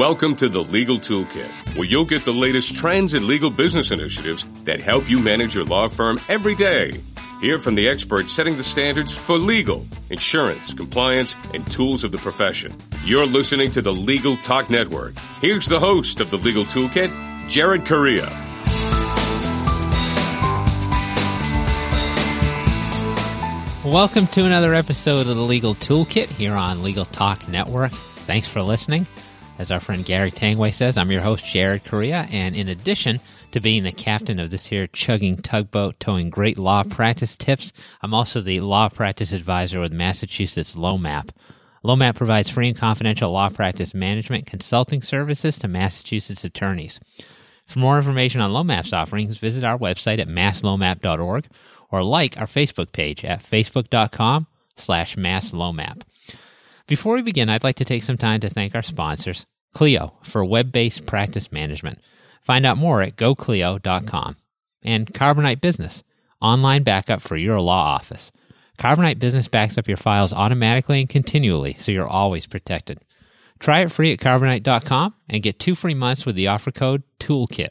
Welcome to the Legal Toolkit, where you'll get the latest trends and legal business initiatives that help you manage your law firm every day. Hear from the experts setting the standards for legal, insurance, compliance, and tools of the profession. You're listening to the Legal Talk Network. Here's the host of the Legal Toolkit, Jared Correia. Welcome to another episode of the Legal Toolkit here on Legal Talk Network. Thanks for listening. As our friend Gary Tanguay says, I'm your host, Jared Correia, and in addition to being the captain of this here chugging tugboat towing great law practice tips. I'm also the law practice advisor with Massachusetts LoMAP. LoMAP provides free and confidential law practice management consulting services to Massachusetts attorneys. For more information on LoMAP's offerings, visit our website at masslomap.org or like our Facebook page at facebook.com slash masslomap. Before we begin, I'd like to take some time to thank our sponsors, Clio, for web-based practice management. Find out more at goclio.com. And Carbonite Business, online backup for your law office. Carbonite Business backs up your files automatically and continually, so you're always protected. Try it free at carbonite.com and get two free months with the offer code TOOLKIT.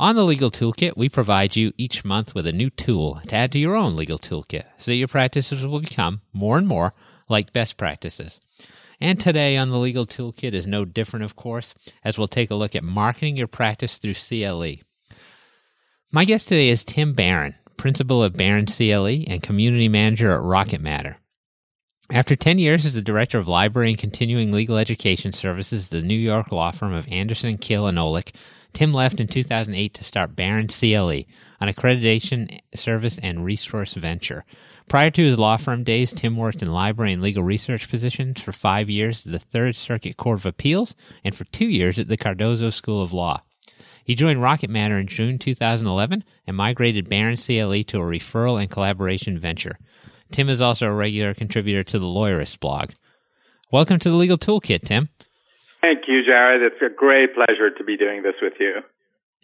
On the Legal Toolkit, we provide you each month with a new tool to add to your own legal toolkit so your practices will become more and more like best practices. And today on the Legal Toolkit is no different, of course, as we'll take a look at marketing your practice through CLE. My guest today is Tim Baran, principal of Baran CLE and community manager at Rocket Matter. After 10 years as the director of library and continuing legal education services at the New York law firm of Anderson, Kill, and Olick, Tim left in 2008 to start Baran CLE, an accreditation service and resource venture. Prior to his law firm days, Tim worked in library and legal research positions for five years at the Third Circuit Court of Appeals and for two years at the Cardozo School of Law. He joined Rocket Matter in June 2011 and migrated Baran CLE to a referral and collaboration venture. Tim is also a regular contributor to the Lawyerist blog. Welcome to the Legal Toolkit, Tim. Thank you, Jared. It's a great pleasure to be doing this with you.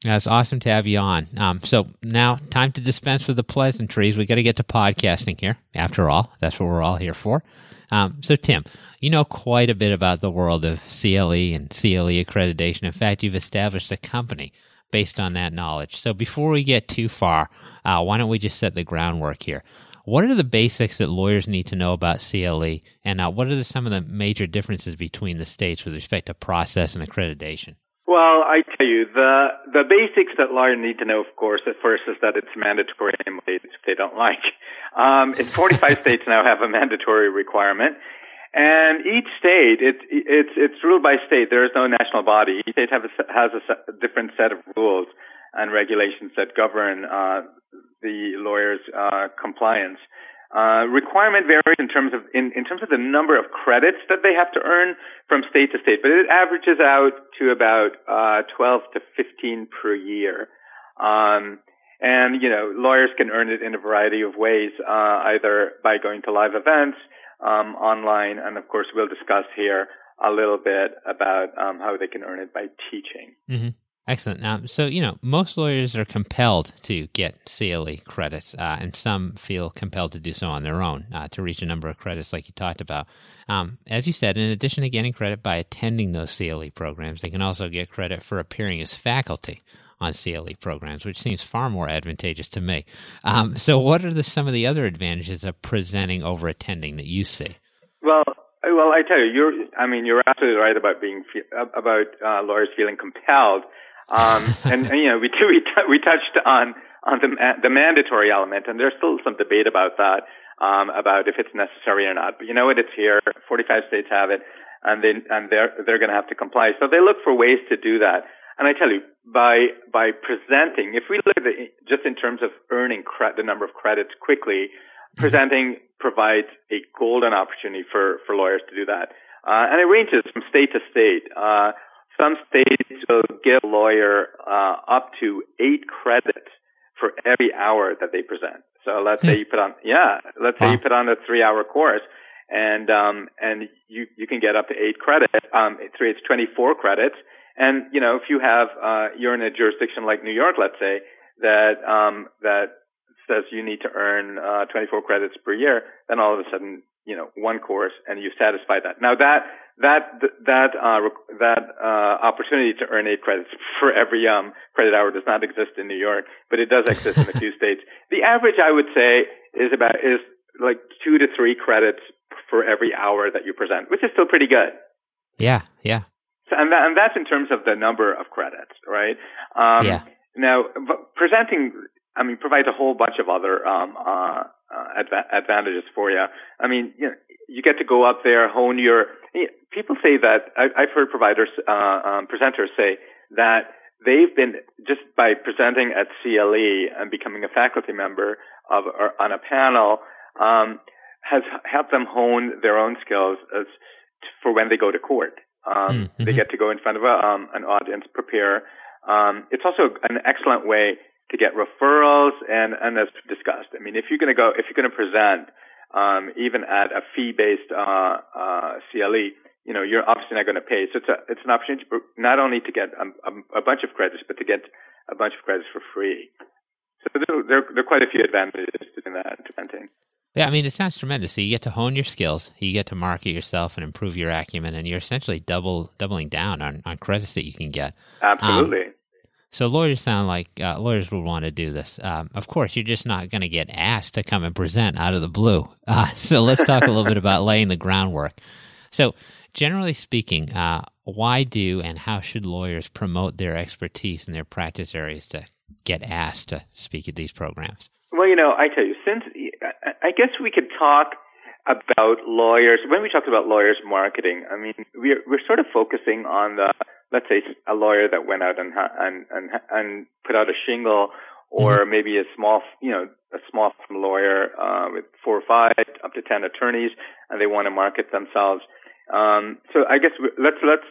That's awesome to have you on. Um, so now, time to dispense with the pleasantries. We got to get to podcasting here. After all, that's what we're all here for. Um, so, Tim, you know quite a bit about the world of CLE and CLE accreditation. In fact, you've established a company based on that knowledge. So, before we get too far, uh, why don't we just set the groundwork here? What are the basics that lawyers need to know about CLE, and uh, what are the, some of the major differences between the states with respect to process and accreditation? Well, I tell you, the the basics that lawyers need to know, of course, at first is that it's mandatory in ways they don't like. Um, 45 states now have a mandatory requirement, and each state it's it's it's ruled by state. There is no national body. Each state have a, has a, different set of rules and regulations that govern uh, the lawyer's uh, compliance. Uh, requirement varies in terms of in, in terms of the number of credits that they have to earn from state to state, but it averages out to about uh, 12 to 15 per year. Um, and you know, lawyers can earn it in a variety of ways, uh, either by going to live events, um, online, and of course, we'll discuss here a little bit about um, how they can earn it by teaching. Mm-hmm. Excellent. Um, so, you know, most lawyers are compelled to get CLE credits, uh, and some feel compelled to do so on their own uh, to reach a number of credits, like you talked about. Um, as you said, in addition to getting credit by attending those CLE programs, they can also get credit for appearing as faculty on CLE programs, which seems far more advantageous to me. Um, so, what are the, some of the other advantages of presenting over attending that you see? Well, well, I tell you, you're. I mean, you're absolutely right about being about uh, lawyers feeling compelled um, and, and, you know, we we we touched on on the the mandatory element, and there's still some debate about that, um, about if it's necessary or not. But you know what? It's here. 45 states have it, and they and they're they're going to have to comply. So they look for ways to do that. And I tell you, by by presenting, if we look at it just in terms of earning cre- the number of credits quickly, presenting provides a golden opportunity for for lawyers to do that. Uh, and it ranges from state to state. Uh, some states will give a lawyer uh, up to eight credits for every hour that they present. So let's say hmm. you put on, yeah, let's say you put on a three-hour course, and um, and you you can get up to eight credits. Um, three, it's 24 credits. And you know, if you have uh, you're in a jurisdiction like New York, let's say that um, that says you need to earn uh, 24 credits per year, then all of a sudden, you know, one course and you satisfy that. Now that that that uh, that uh, opportunity to earn eight credits for every um, credit hour does not exist in New York, but it does exist in a few states. The average, I would say, is about is like two to three credits for every hour that you present, which is still pretty good. Yeah, yeah. So, and, that, and that's in terms of the number of credits, right? Um, yeah. Now, presenting, I mean, provides a whole bunch of other um, uh, uh, adva- advantages for you. I mean, you know, you get to go up there, hone your. People say that I, have heard providers, uh, um, presenters say that they've been just by presenting at CLE and becoming a faculty member of or on a panel um, has helped them hone their own skills as for when they go to court. Um, mm-hmm. They get to go in front of a, um, an audience, prepare. Um, it's also an excellent way to get referrals and, and as discussed. I mean, if you're going to go, if you're going to present, um, even at a fee-based uh, uh, CLE, you know, you're obviously not going to pay. So it's a, it's an opportunity not only to get a, a, a bunch of credits, but to get a bunch of credits for free. So there, there, there are quite a few advantages to that, to presenting. Yeah, I mean, it sounds tremendous. So you get to hone your skills, you get to market yourself and improve your acumen, and you're essentially double doubling down on, on credits that you can get. Absolutely. Um, so lawyers sound like uh, lawyers would want to do this. Um, of course, you're just not going to get asked to come and present out of the blue. Uh, so let's talk a little bit about laying the groundwork. So, generally speaking, uh, why do and how should lawyers promote their expertise in their practice areas to get asked to speak at these programs? Well, you know, I tell you, since I guess we could talk about lawyers when we talked about lawyers marketing. I mean, we're we're sort of focusing on the let's say a lawyer that went out and and and, and put out a shingle, or mm-hmm. maybe a small you know a small lawyer uh, with four or five up to ten attorneys, and they want to market themselves. Um, so I guess let's let's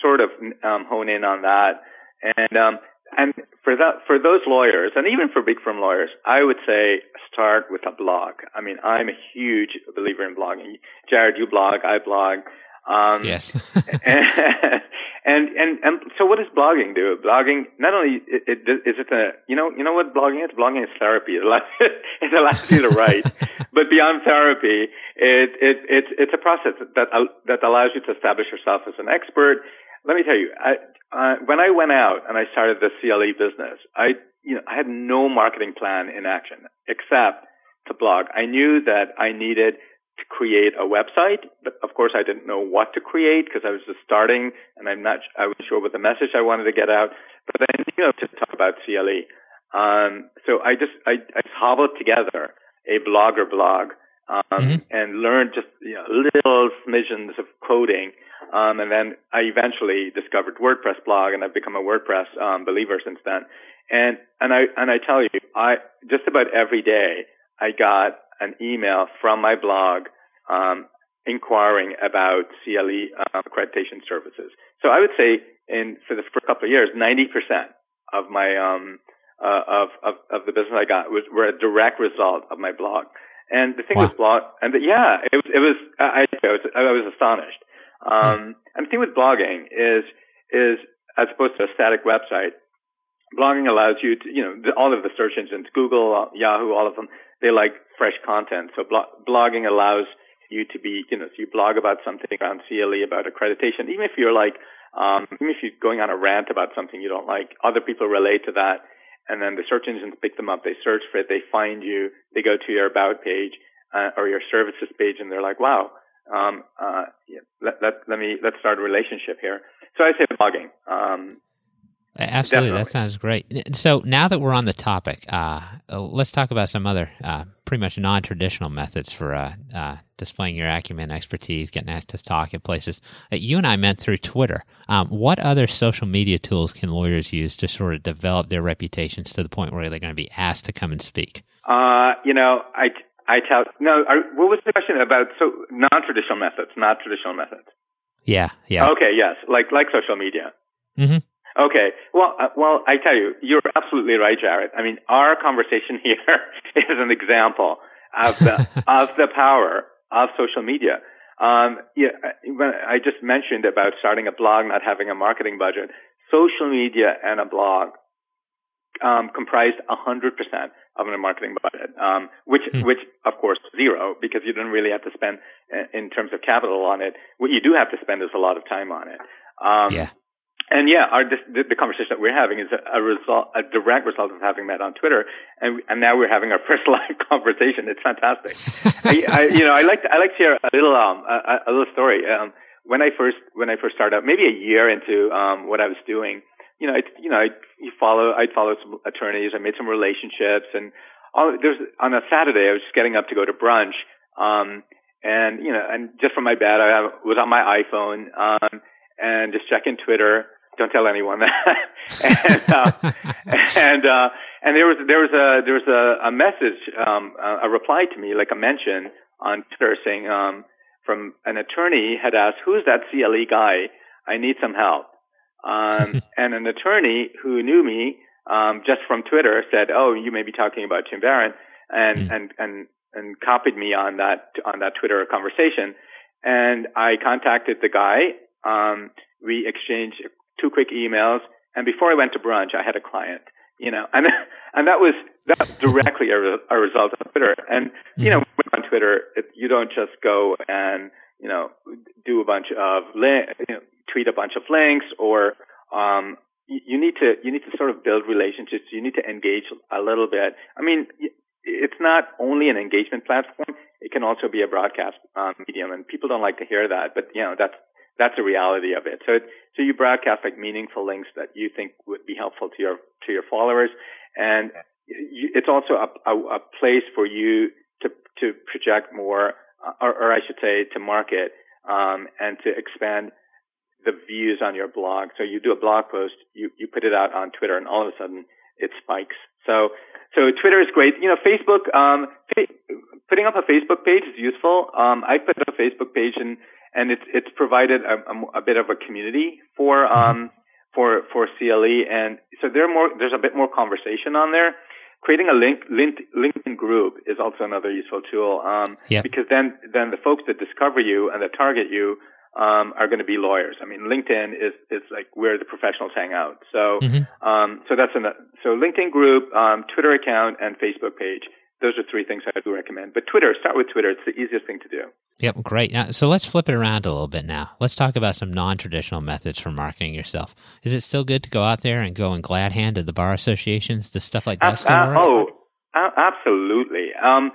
sort of um, hone in on that. And um, and for that, for those lawyers, and even for big firm lawyers, I would say start with a blog. I mean, I'm a huge believer in blogging. Jared, you blog, I blog. Um, yes. and, and, and and so, what does blogging do? Blogging not only it, it, is it a you know you know what blogging is? Blogging is therapy. It allows, it allows you to write, but beyond therapy, it it it's it's a process that that allows you to establish yourself as an expert. Let me tell you, I, uh, when I went out and I started the CLE business, I you know I had no marketing plan in action except to blog. I knew that I needed to create a website, but of course I didn't know what to create because I was just starting and I'm not I was sure what the message I wanted to get out. But then you know to talk about CLE. Um, so I just I, I hobbled together a blogger blog um, mm-hmm. and learned just you know, little smidgens of coding. Um, and then I eventually discovered WordPress blog, and I've become a WordPress um, believer since then. And and I and I tell you, I just about every day I got an email from my blog um, inquiring about CLE uh, accreditation services. So I would say, in for the first couple of years, 90% of my um, uh, of, of of the business I got was were a direct result of my blog. And the thing wow. with blog, and the, yeah, it was, it was, I, I was, I was astonished. Um, and the thing with blogging is, is as opposed to a static website, blogging allows you to, you know, all of the search engines, Google, Yahoo, all of them, they like fresh content. So blo- blogging allows you to be, you know, so you blog about something around CLE, about accreditation, even if you're like, um, even if you're going on a rant about something you don't like, other people relate to that and then the search engines pick them up. They search for it, they find you, they go to your about page uh, or your services page, and they're like, "Wow, um, uh, yeah, let, let, let me let's start a relationship here." So I say blogging. Um, Absolutely, Definitely. that sounds great. So now that we're on the topic, uh, uh, let's talk about some other uh, pretty much non-traditional methods for uh, uh displaying your acumen, expertise, getting asked to talk at places. Uh, you and I met through Twitter. Um, what other social media tools can lawyers use to sort of develop their reputations to the point where they're going to be asked to come and speak? you know, I I tell no. what was the question about? So non-traditional methods, not traditional methods. Yeah, yeah. Okay, yes, like like social media. Mm-hmm. Okay. Well, uh, well, I tell you, you're absolutely right, Jared. I mean, our conversation here is an example of the of the power of social media. Um, yeah, when I just mentioned about starting a blog, not having a marketing budget, social media and a blog um, comprised 100% of my marketing budget, um, which, mm. which of course zero because you don't really have to spend uh, in terms of capital on it. What you do have to spend is a lot of time on it. Um, yeah. And yeah, our, the, the, conversation that we're having is a, a, result, a direct result of having met on Twitter, and and now we're having our first live conversation. It's fantastic. I, I, you know, I like to, I like to share a little um a, a little story. Um, when I first when I first started maybe a year into um what I was doing, you know, I you know I follow I'd follow some attorneys. I made some relationships, and all, there's on a Saturday I was just getting up to go to brunch, um, and you know, and just from my bed I was on my iPhone, um, and just checking Twitter. Don't tell anyone that. and uh, and uh, and there was there was a there was a, a message, um, a, a reply to me, like a mention on Twitter saying um, from an attorney had asked, "Who's that CLE guy? I need some help." Um, and an attorney who knew me um, just from Twitter said, "Oh, you may be talking about Tim Baran," and mm. and and and copied me on that on that Twitter conversation. And I contacted the guy. Um, we exchanged two quick emails, and before I went to brunch, I had a client. You know, and and that was that was directly a, a result of Twitter. And you know, mm-hmm. on Twitter, it, you don't just go and you know do a bunch of li- you know, tweet a bunch of links or um, you, you need to you need to sort of build relationships. You need to engage a little bit. I mean, it's not only an engagement platform; it can also be a broadcast um, medium, and people don't like to hear that. But you know, that's that's the reality of it. So so you broadcast like meaningful links that you think would be helpful to your to your followers, and you, it's also a, a, a place for you to to project more, or, or I should say, to market um, and to expand the views on your blog. So you do a blog post, you, you put it out on Twitter and all of a sudden it spikes. So, so Twitter is great. You know, Facebook, um, fa- putting up a Facebook page is useful. Um, I put up a Facebook page and, and it's, it's provided a, a, a bit of a community for, um, for, for CLE. And so there more, there's a bit more conversation on there. Creating a link, link, LinkedIn group is also another useful tool. Um, yep. because then, then the folks that discover you and that target you um, are going to be lawyers. I mean, LinkedIn is is like where the professionals hang out. So mm-hmm. um, so that's an so LinkedIn group, um, Twitter account, and Facebook page. Those are three things I do recommend. But Twitter, start with Twitter. It's the easiest thing to do. Yep, great. Now, so let's flip it around a little bit now. Let's talk about some non-traditional methods for marketing yourself. Is it still good to go out there and go and glad hand to the bar associations? Does stuff like that still uh, work? Oh, absolutely. Um,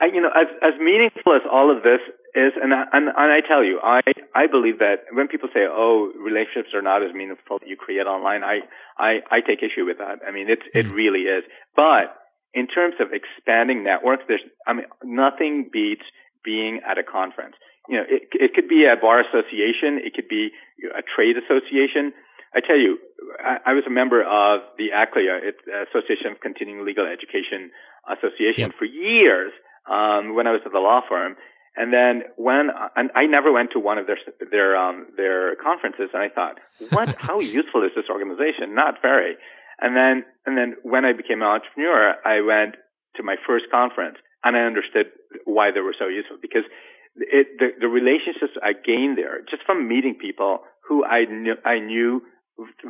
I, you know, as as meaningful as all of this is, and I, and, and I tell you, I I believe that when people say, "Oh, relationships are not as meaningful that you create online," I I I take issue with that. I mean, it's it mm-hmm. really is. But in terms of expanding networks, there's I mean, nothing beats being at a conference. You know, it it could be a bar association, it could be a trade association. I tell you, I, I was a member of the ACLEA, it's Association of Continuing Legal Education Association, yep. for years um, when I was at the law firm. And then when and I never went to one of their their um, their conferences, and I thought, what? how useful is this organization? Not very. And then and then when I became an entrepreneur, I went to my first conference, and I understood why they were so useful because it, the, the relationships I gained there just from meeting people who I knew I knew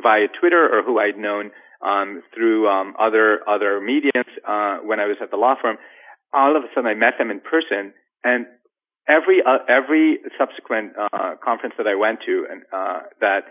via Twitter or who I'd known um, through um, other other mediums uh, when I was at the law firm. All of a sudden, I met them in person, and every uh, every subsequent uh, conference that I went to and uh, that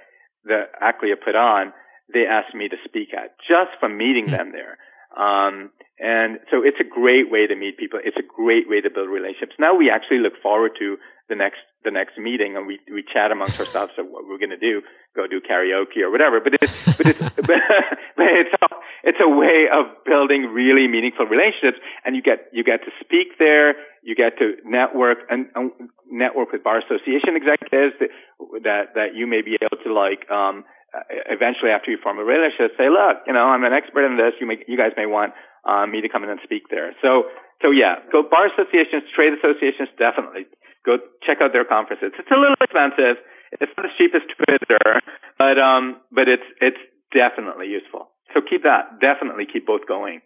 the ACLEA put on, they asked me to speak at just from meeting them there. Um, and so it's a great way to meet people. It's a great way to build relationships. Now we actually look forward to the next the next meeting, and we we chat amongst ourselves of what we're going to do, go do karaoke or whatever. But it's but it's but, but it's a, it's a way of building really meaningful relationships, and you get you get to speak there, you get to network and, and network with bar association executives that that, that you may be able to like um, eventually after you form a relationship say, look, you know, I'm an expert in this. You may you guys may want um, me to come in and speak there. So so yeah, go bar associations, trade associations, definitely go check out their conferences. It's a little expensive. It's not as cheap as Twitter, but um, but it's it's definitely useful. So keep that. Definitely keep both going.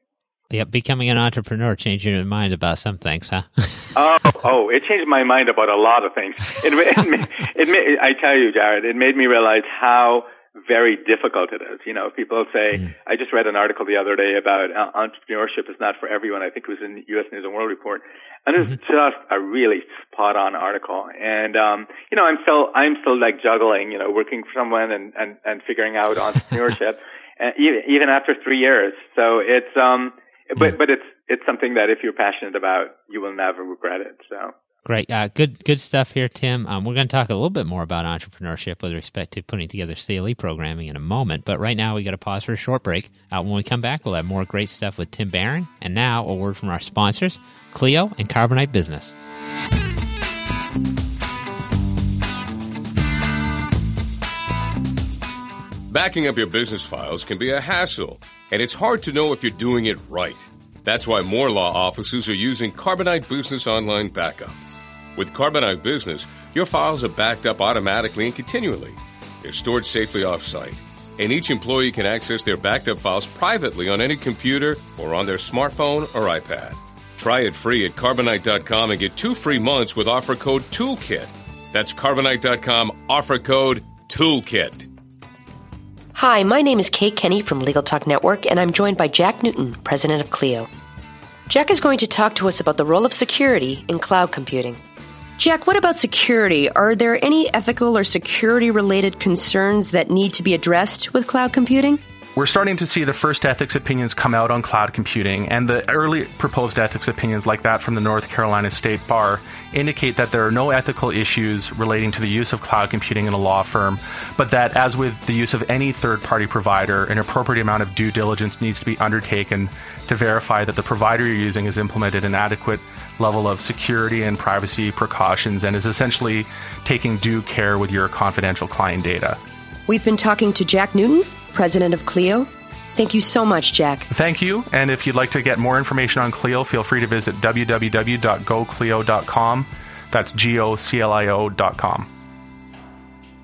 Yep, becoming an entrepreneur changed your mind about some things, huh? oh, oh, it changed my mind about a lot of things. It, it, it, it, I tell you, Jared, it made me realize how very difficult it is. You know, people say, mm. I just read an article the other day about uh, entrepreneurship is not for everyone. I think it was in U.S. News and World Report. And it was mm-hmm. just a really spot on article. And, um, you know, I'm still, I'm still like juggling, you know, working for someone and, and, and figuring out entrepreneurship and even, even after three years. So it's, um, but, mm. but it's, it's something that if you're passionate about, you will never regret it. So. Great, uh, good, good stuff here, Tim. Um, we're going to talk a little bit more about entrepreneurship with respect to putting together CLE programming in a moment. But right now, we got to pause for a short break. Uh, when we come back, we'll have more great stuff with Tim Baran. And now, a word from our sponsors, Clio and Carbonite Business. Backing up your business files can be a hassle, and it's hard to know if you're doing it right. That's why more law offices are using Carbonite Business Online Backup. With Carbonite Business, your files are backed up automatically and continually. They're stored safely off-site, and each employee can access their backed up files privately on any computer or on their smartphone or iPad. Try it free at carbonite.com and get two free months with offer code TOOLKIT. That's carbonite.com, offer code TOOLKIT. Hi, my name is Kate Kenny from Legal Talk Network, and I'm joined by Jack Newton, president of Clio. Jack is going to talk to us about the role of security in cloud computing. Jack, what about security? Are there any ethical or security related concerns that need to be addressed with cloud computing? We're starting to see the first ethics opinions come out on cloud computing, and the early proposed ethics opinions, like that from the North Carolina State Bar, indicate that there are no ethical issues relating to the use of cloud computing in a law firm, but that, as with the use of any third party provider, an appropriate amount of due diligence needs to be undertaken to verify that the provider you're using has implemented an adequate level of security and privacy precautions and is essentially taking due care with your confidential client data. We've been talking to Jack Newton president of Clio. Thank you so much, Jack. Thank you. And if you'd like to get more information on Clio, feel free to visit www.goclio.com. That's G O C L I O.com.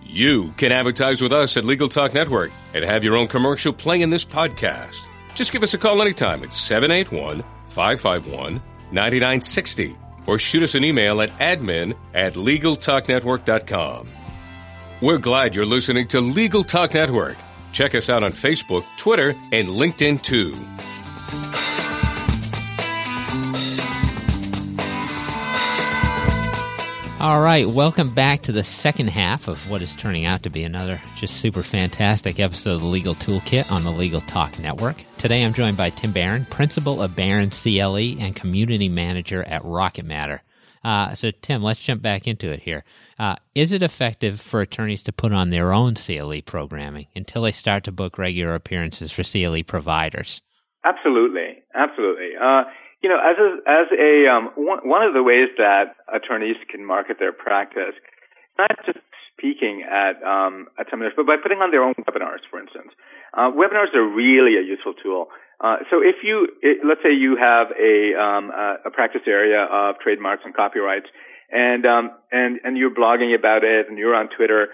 You can advertise with us at Legal Talk Network and have your own commercial play in this podcast. Just give us a call anytime at 781 551 9960 or shoot us an email at admin at LegalTalkNetwork.com. We're glad you're listening to Legal Talk Network. Check us out on Facebook, Twitter, and LinkedIn too. All right, welcome back to the second half of what is turning out to be another just super fantastic episode of the Legal Toolkit on the Legal Talk Network. Today I'm joined by Tim Baran, Principal of Baran CLE and Community Manager at Rocket Matter. Uh, so, Tim, let's jump back into it here. Uh, is it effective for attorneys to put on their own CLE programming until they start to book regular appearances for CLE providers? Absolutely, absolutely. Uh, you know, as a, as a um, one, one of the ways that attorneys can market their practice, not just speaking at um, at seminars, but by putting on their own webinars, for instance. Uh, webinars are really a useful tool. Uh, so if you, it, let's say you have a, um, a, a practice area of trademarks and copyrights, and um, and and you're blogging about it, and you're on Twitter,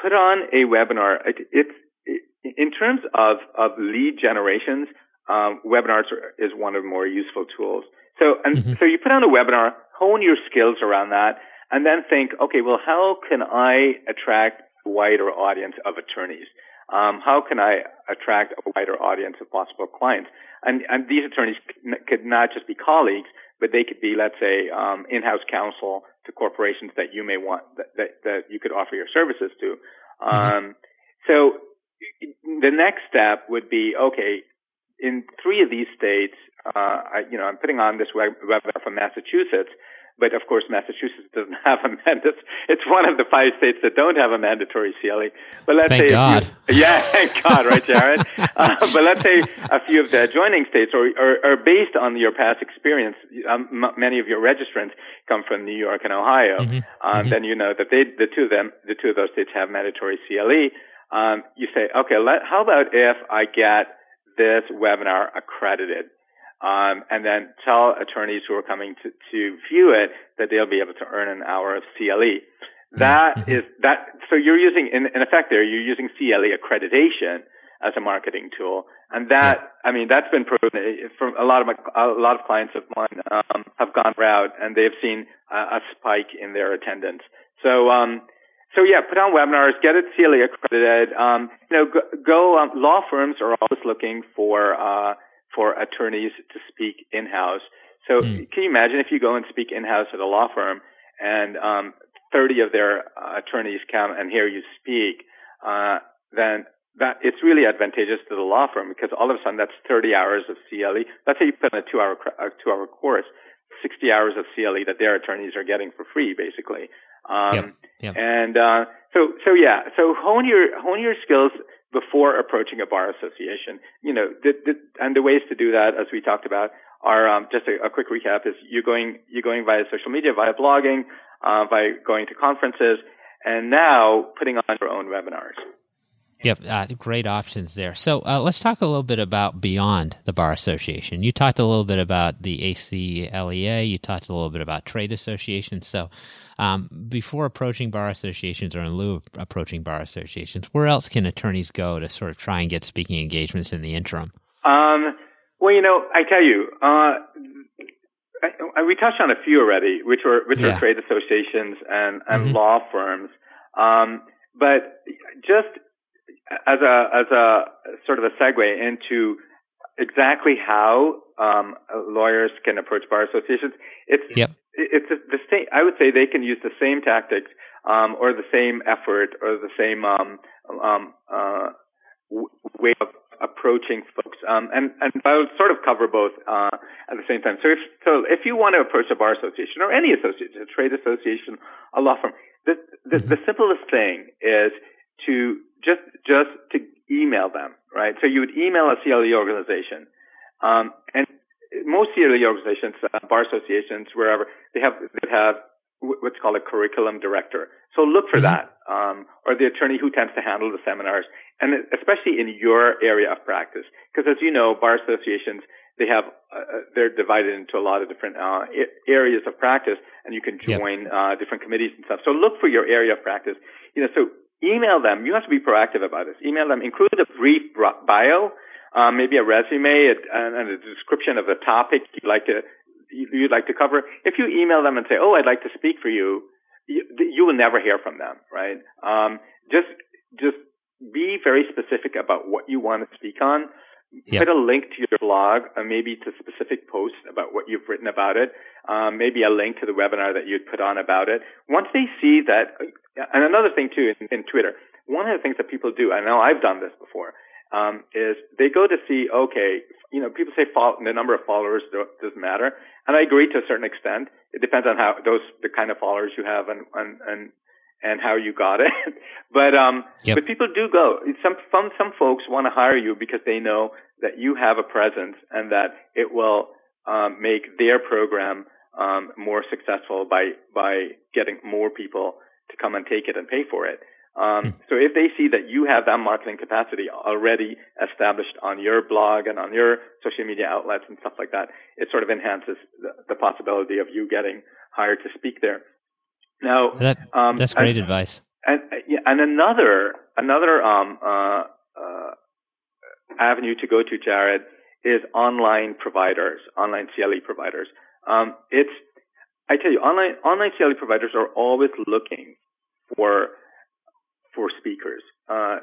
put on a webinar. It, it's it, in terms of of lead generations, um, webinars are, is one of the more useful tools. So and mm-hmm. so you put on a webinar, hone your skills around that, and then think, okay, well, how can I attract a wider audience of attorneys? Um, how can I attract a wider audience of possible clients? And, and these attorneys could not just be colleagues, but they could be, let's say, um, in-house counsel to corporations that you may want that, that, that you could offer your services to. Mm-hmm. Um, so the next step would be okay. In three of these states, uh, I, you know, I'm putting on this web- webinar from Massachusetts. But of course, Massachusetts doesn't have a mandate. It's one of the five states that don't have a mandatory CLE. But let's thank say, God. Few, yeah, thank God, right, Jared? uh, but let's say a few of the adjoining states, or, or, or based on your past experience, um, many of your registrants come from New York and Ohio. Mm-hmm. Um, mm-hmm. Then you know that they, the two of them, the two of those states have mandatory CLE. Um, you say, okay, let, how about if I get this webinar accredited? um, and then tell attorneys who are coming to, to view it that they'll be able to earn an hour of CLE. That mm-hmm. is that. So you're using, in, in effect, there you're using CLE accreditation as a marketing tool, and that I mean that's been proven from a lot of my, a lot of clients of mine um, have gone route and they've seen a, a spike in their attendance. So um, so yeah, put on webinars, get it CLE accredited. Um, you know, go, go um, law firms are always looking for uh, for attorneys to speak in house. So mm. can you imagine if you go and speak in house at a law firm and um, 30 of their uh, attorneys come and hear you speak, uh, then that it's really advantageous to the law firm because all of a sudden that's 30 hours of CLE. Let's say you put in a two-hour a two-hour course, 60 hours of CLE that their attorneys are getting for free, basically. Um, yep. Yep. And uh, so, so yeah, so hone your hone your skills before approaching a bar association. You know, the, the, and the ways to do that, as we talked about, are um, just a, a, quick recap: is you're going you're going via social media, via blogging, uh, by going to conferences, and now putting on your own webinars. Yep, uh, great options there. So uh, let's talk a little bit about beyond the Bar Association. You talked a little bit about the ACLEA. You talked a little bit about trade associations. So um, before approaching bar associations or in lieu of approaching bar associations, where else can attorneys go to sort of try and get speaking engagements in the interim? Um, well, you know, I tell you, uh, I, I, we touched on a few already, which were which yeah. are trade associations and, and mm-hmm. law firms. Um, but just as a as a sort of a segue into exactly how um, lawyers can approach bar associations, it's yep. it's the same. I would say they can use the same tactics um, or the same effort or the same um, um, uh, way of approaching folks. Um, and and I'll sort of cover both uh, at the same time. So if so, if you want to approach a bar association or any association, a trade association, a law firm, the the, the simplest thing is to just just to email them, right? So you would email a CLE organization, um, and most CLE organizations, uh, bar associations, wherever they have they have what's called a curriculum director. So look for mm-hmm. that, um, or the attorney who tends to handle the seminars, and especially in your area of practice, because as you know, bar associations they have uh, uh, they're divided into a lot of different uh, areas of practice, and you can join yep. uh, different committees and stuff. So look for your area of practice. You know, so email them. You have to be proactive about this. Email them. Include a brief bio, um, maybe a resume and, and a description of the topic you'd like to you'd like to cover. If you email them and say, "Oh, I'd like to speak for you," you, you will never hear from them, right? Um, just just be very specific about what you want to speak on. Yep. Put a link to your blog, or maybe to specific posts about what you've written about it. Um, maybe a link to the webinar that you'd put on about it. Once they see that, and another thing too in, in Twitter, one of the things that people do, I know I've done this before, um, is they go to see, okay, you know, people say follow, the number of followers doesn't matter, and I agree to a certain extent. It depends on how those the kind of followers you have and and and, and how you got it. but um, yep. but people do go. Some some some folks want to hire you because they know that you have a presence and that it will um, make their program um, more successful by by getting more people to come and take it and pay for it. Um, hmm. so if they see that you have that marketing capacity already established on your blog and on your social media outlets and stuff like that, it sort of enhances the, the possibility of you getting hired to speak there. Now, that, um, that's great and, advice. And, and another another um, uh, uh, avenue to go to, Jared, is online providers, online CLE providers. Um, it's, I tell you, online, online CLE providers are always looking for, for speakers. Uh,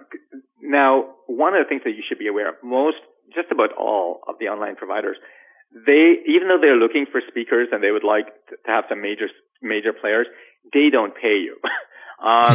now, one of the things that you should be aware of, most, just about all of the online providers, they, even though they're looking for speakers and they would like to have some major, major players, they don't pay you. Um,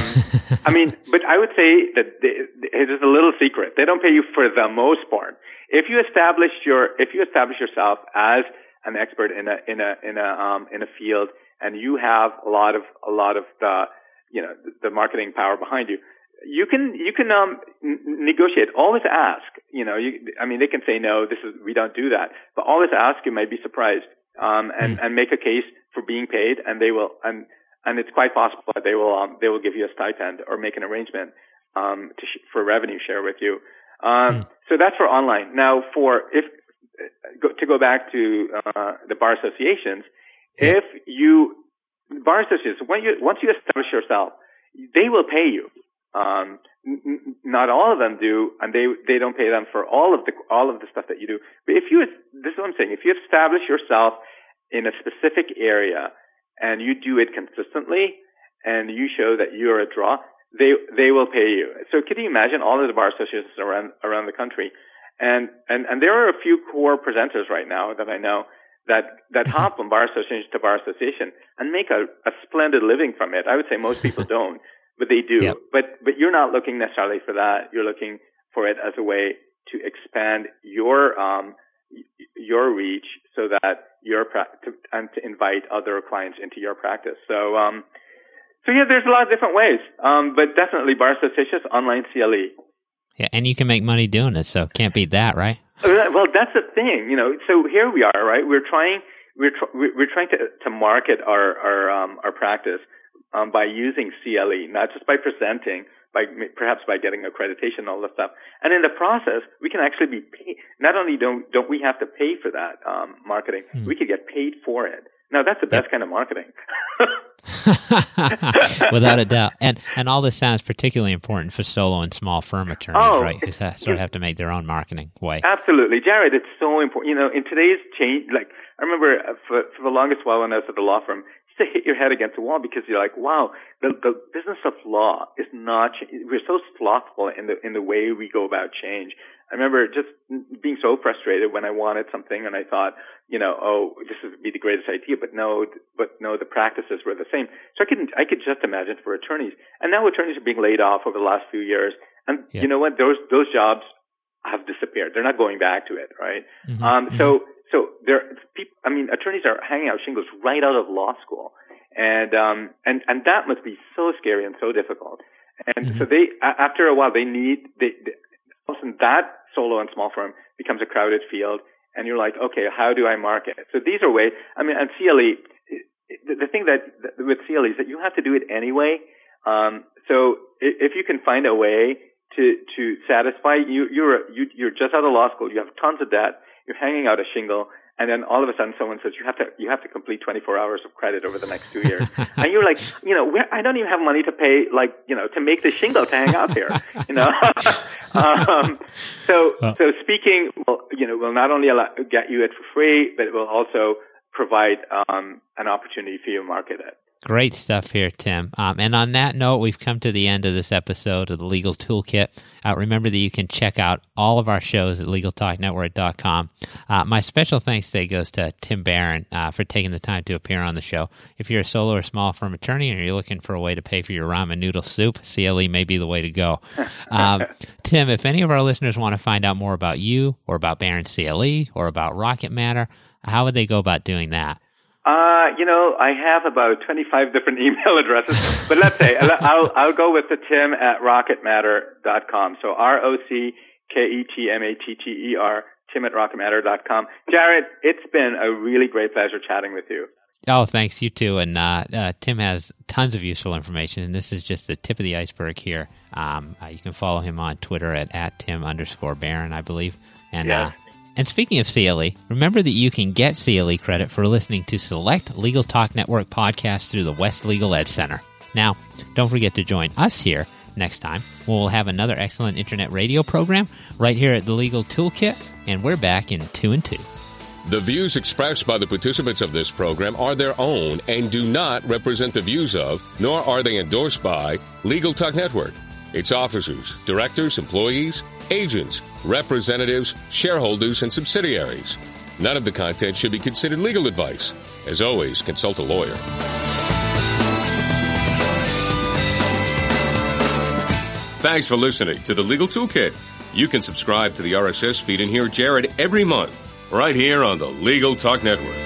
I mean, but I would say that they, it is a little secret. They don't pay you for the most part. If you establish your, if you establish yourself as an expert in a in a in a um, in a field, and you have a lot of a lot of the you know the marketing power behind you, you can you can um, n- negotiate. Always ask. You know, you, I mean, they can say no. This is we don't do that. But always ask. You might be surprised, um, and mm. and make a case for being paid, and they will. And and it's quite possible that they will um, they will give you a stipend or make an arrangement um, to sh- for revenue share with you. Um, mm. So that's for online. Now, for if go, to go back to uh, the bar associations, yeah. if you bar associations when you once you establish yourself, they will pay you. Um, n- not all of them do, and they they don't pay them for all of the all of the stuff that you do. But if you this is what I'm saying, if you establish yourself in a specific area and you do it consistently and you show that you're a draw, they they will pay you. So can you imagine all of the bar associations around around the country, and and and there are a few core presenters right now that I know that that hop from bar association to bar association and make a, a splendid living from it. I would say most people don't, but they do. Yep. But but you're not looking necessarily for that. You're looking for it as a way to expand your um your reach so that your practice and to invite other clients into your practice. So um so yeah, there's a lot of different ways. Um, but definitely bar associations, online CLE. Yeah, and you can make money doing it, so can't beat that, right? Uh, well, that's the thing, you know. So here we are, right? We're trying, we're tr- we're trying to to market our our um, our practice um, by using CLE, not just by presenting, by perhaps by getting accreditation, and all that stuff. And in the process, we can actually be paid. Not only don't don't we have to pay for that um, marketing, mm. we could get paid for it. Now that's the best kind of marketing. Without a doubt. And and all this sounds particularly important for solo and small firm attorneys, oh, right? Who sort of have to make their own marketing way. Absolutely. Jared, it's so important. You know, in today's change, like, I remember uh, for, for the longest while when I was at the law firm, to hit your head against the wall because you're like, wow, the, the business of law is not, we're so slothful in the, in the way we go about change. I remember just being so frustrated when I wanted something and I thought, you know, oh, this would be the greatest idea, but no, but no, the practices were the same. So I could, I could just imagine for attorneys. And now attorneys are being laid off over the last few years. And yeah. you know what? Those, those jobs have disappeared. They're not going back to it, right? Mm-hmm. Um, mm-hmm. so, so there, people, I mean, attorneys are hanging out shingles right out of law school, and um, and and that must be so scary and so difficult. And mm-hmm. so they, after a while, they need they, they often that solo and small firm becomes a crowded field, and you're like, okay, how do I market? So these are ways. I mean, and CLE, the, the thing that with CLE is that you have to do it anyway. Um, so if you can find a way to to satisfy you, you're you, you're just out of law school, you have tons of debt you're hanging out a shingle, and then all of a sudden someone says you have to you have to complete 24 hours of credit over the next two years, and you're like, you know, I don't even have money to pay like you know to make the shingle to hang out here, you know. um, so so speaking, will, you know, will not only allow, get you it for free, but it will also provide um, an opportunity for you to market it. Great stuff here, Tim. Um, and on that note, we've come to the end of this episode of the Legal Toolkit. Uh, remember that you can check out all of our shows at LegalTalkNetwork.com. Uh, my special thanks today goes to Tim Baran uh, for taking the time to appear on the show. If you're a solo or small firm attorney and you're looking for a way to pay for your ramen noodle soup, CLE may be the way to go. Um, Tim, if any of our listeners want to find out more about you or about Baran CLE or about Rocket Matter, how would they go about doing that? Uh, you know, I have about 25 different email addresses, but let's say I'll, I'll go with the Tim at rocketmatter.com. So R-O-C-K-E-T-M-A-T-T-E-R, Tim at rocketmatter.com. Jared, it's been a really great pleasure chatting with you. Oh, thanks. You too. And uh, uh, Tim has tons of useful information, and this is just the tip of the iceberg here. Um, uh, you can follow him on Twitter at, at Tim underscore Baran, I believe. And yes. And speaking of CLE, remember that you can get CLE credit for listening to select Legal Talk Network podcasts through the West Legal Ed Center. Now, don't forget to join us here next time. We'll have another excellent internet radio program right here at the Legal Toolkit, and we're back in two and two. The views expressed by the participants of this program are their own and do not represent the views of, nor are they endorsed by, Legal Talk Network, its officers, directors, employees, agents, representatives, shareholders, and subsidiaries. None of the content should be considered legal advice. As always, consult a lawyer. Thanks for listening to the Legal Toolkit. You can subscribe to the RSS feed and hear Jared every month, right here on the Legal Talk Network.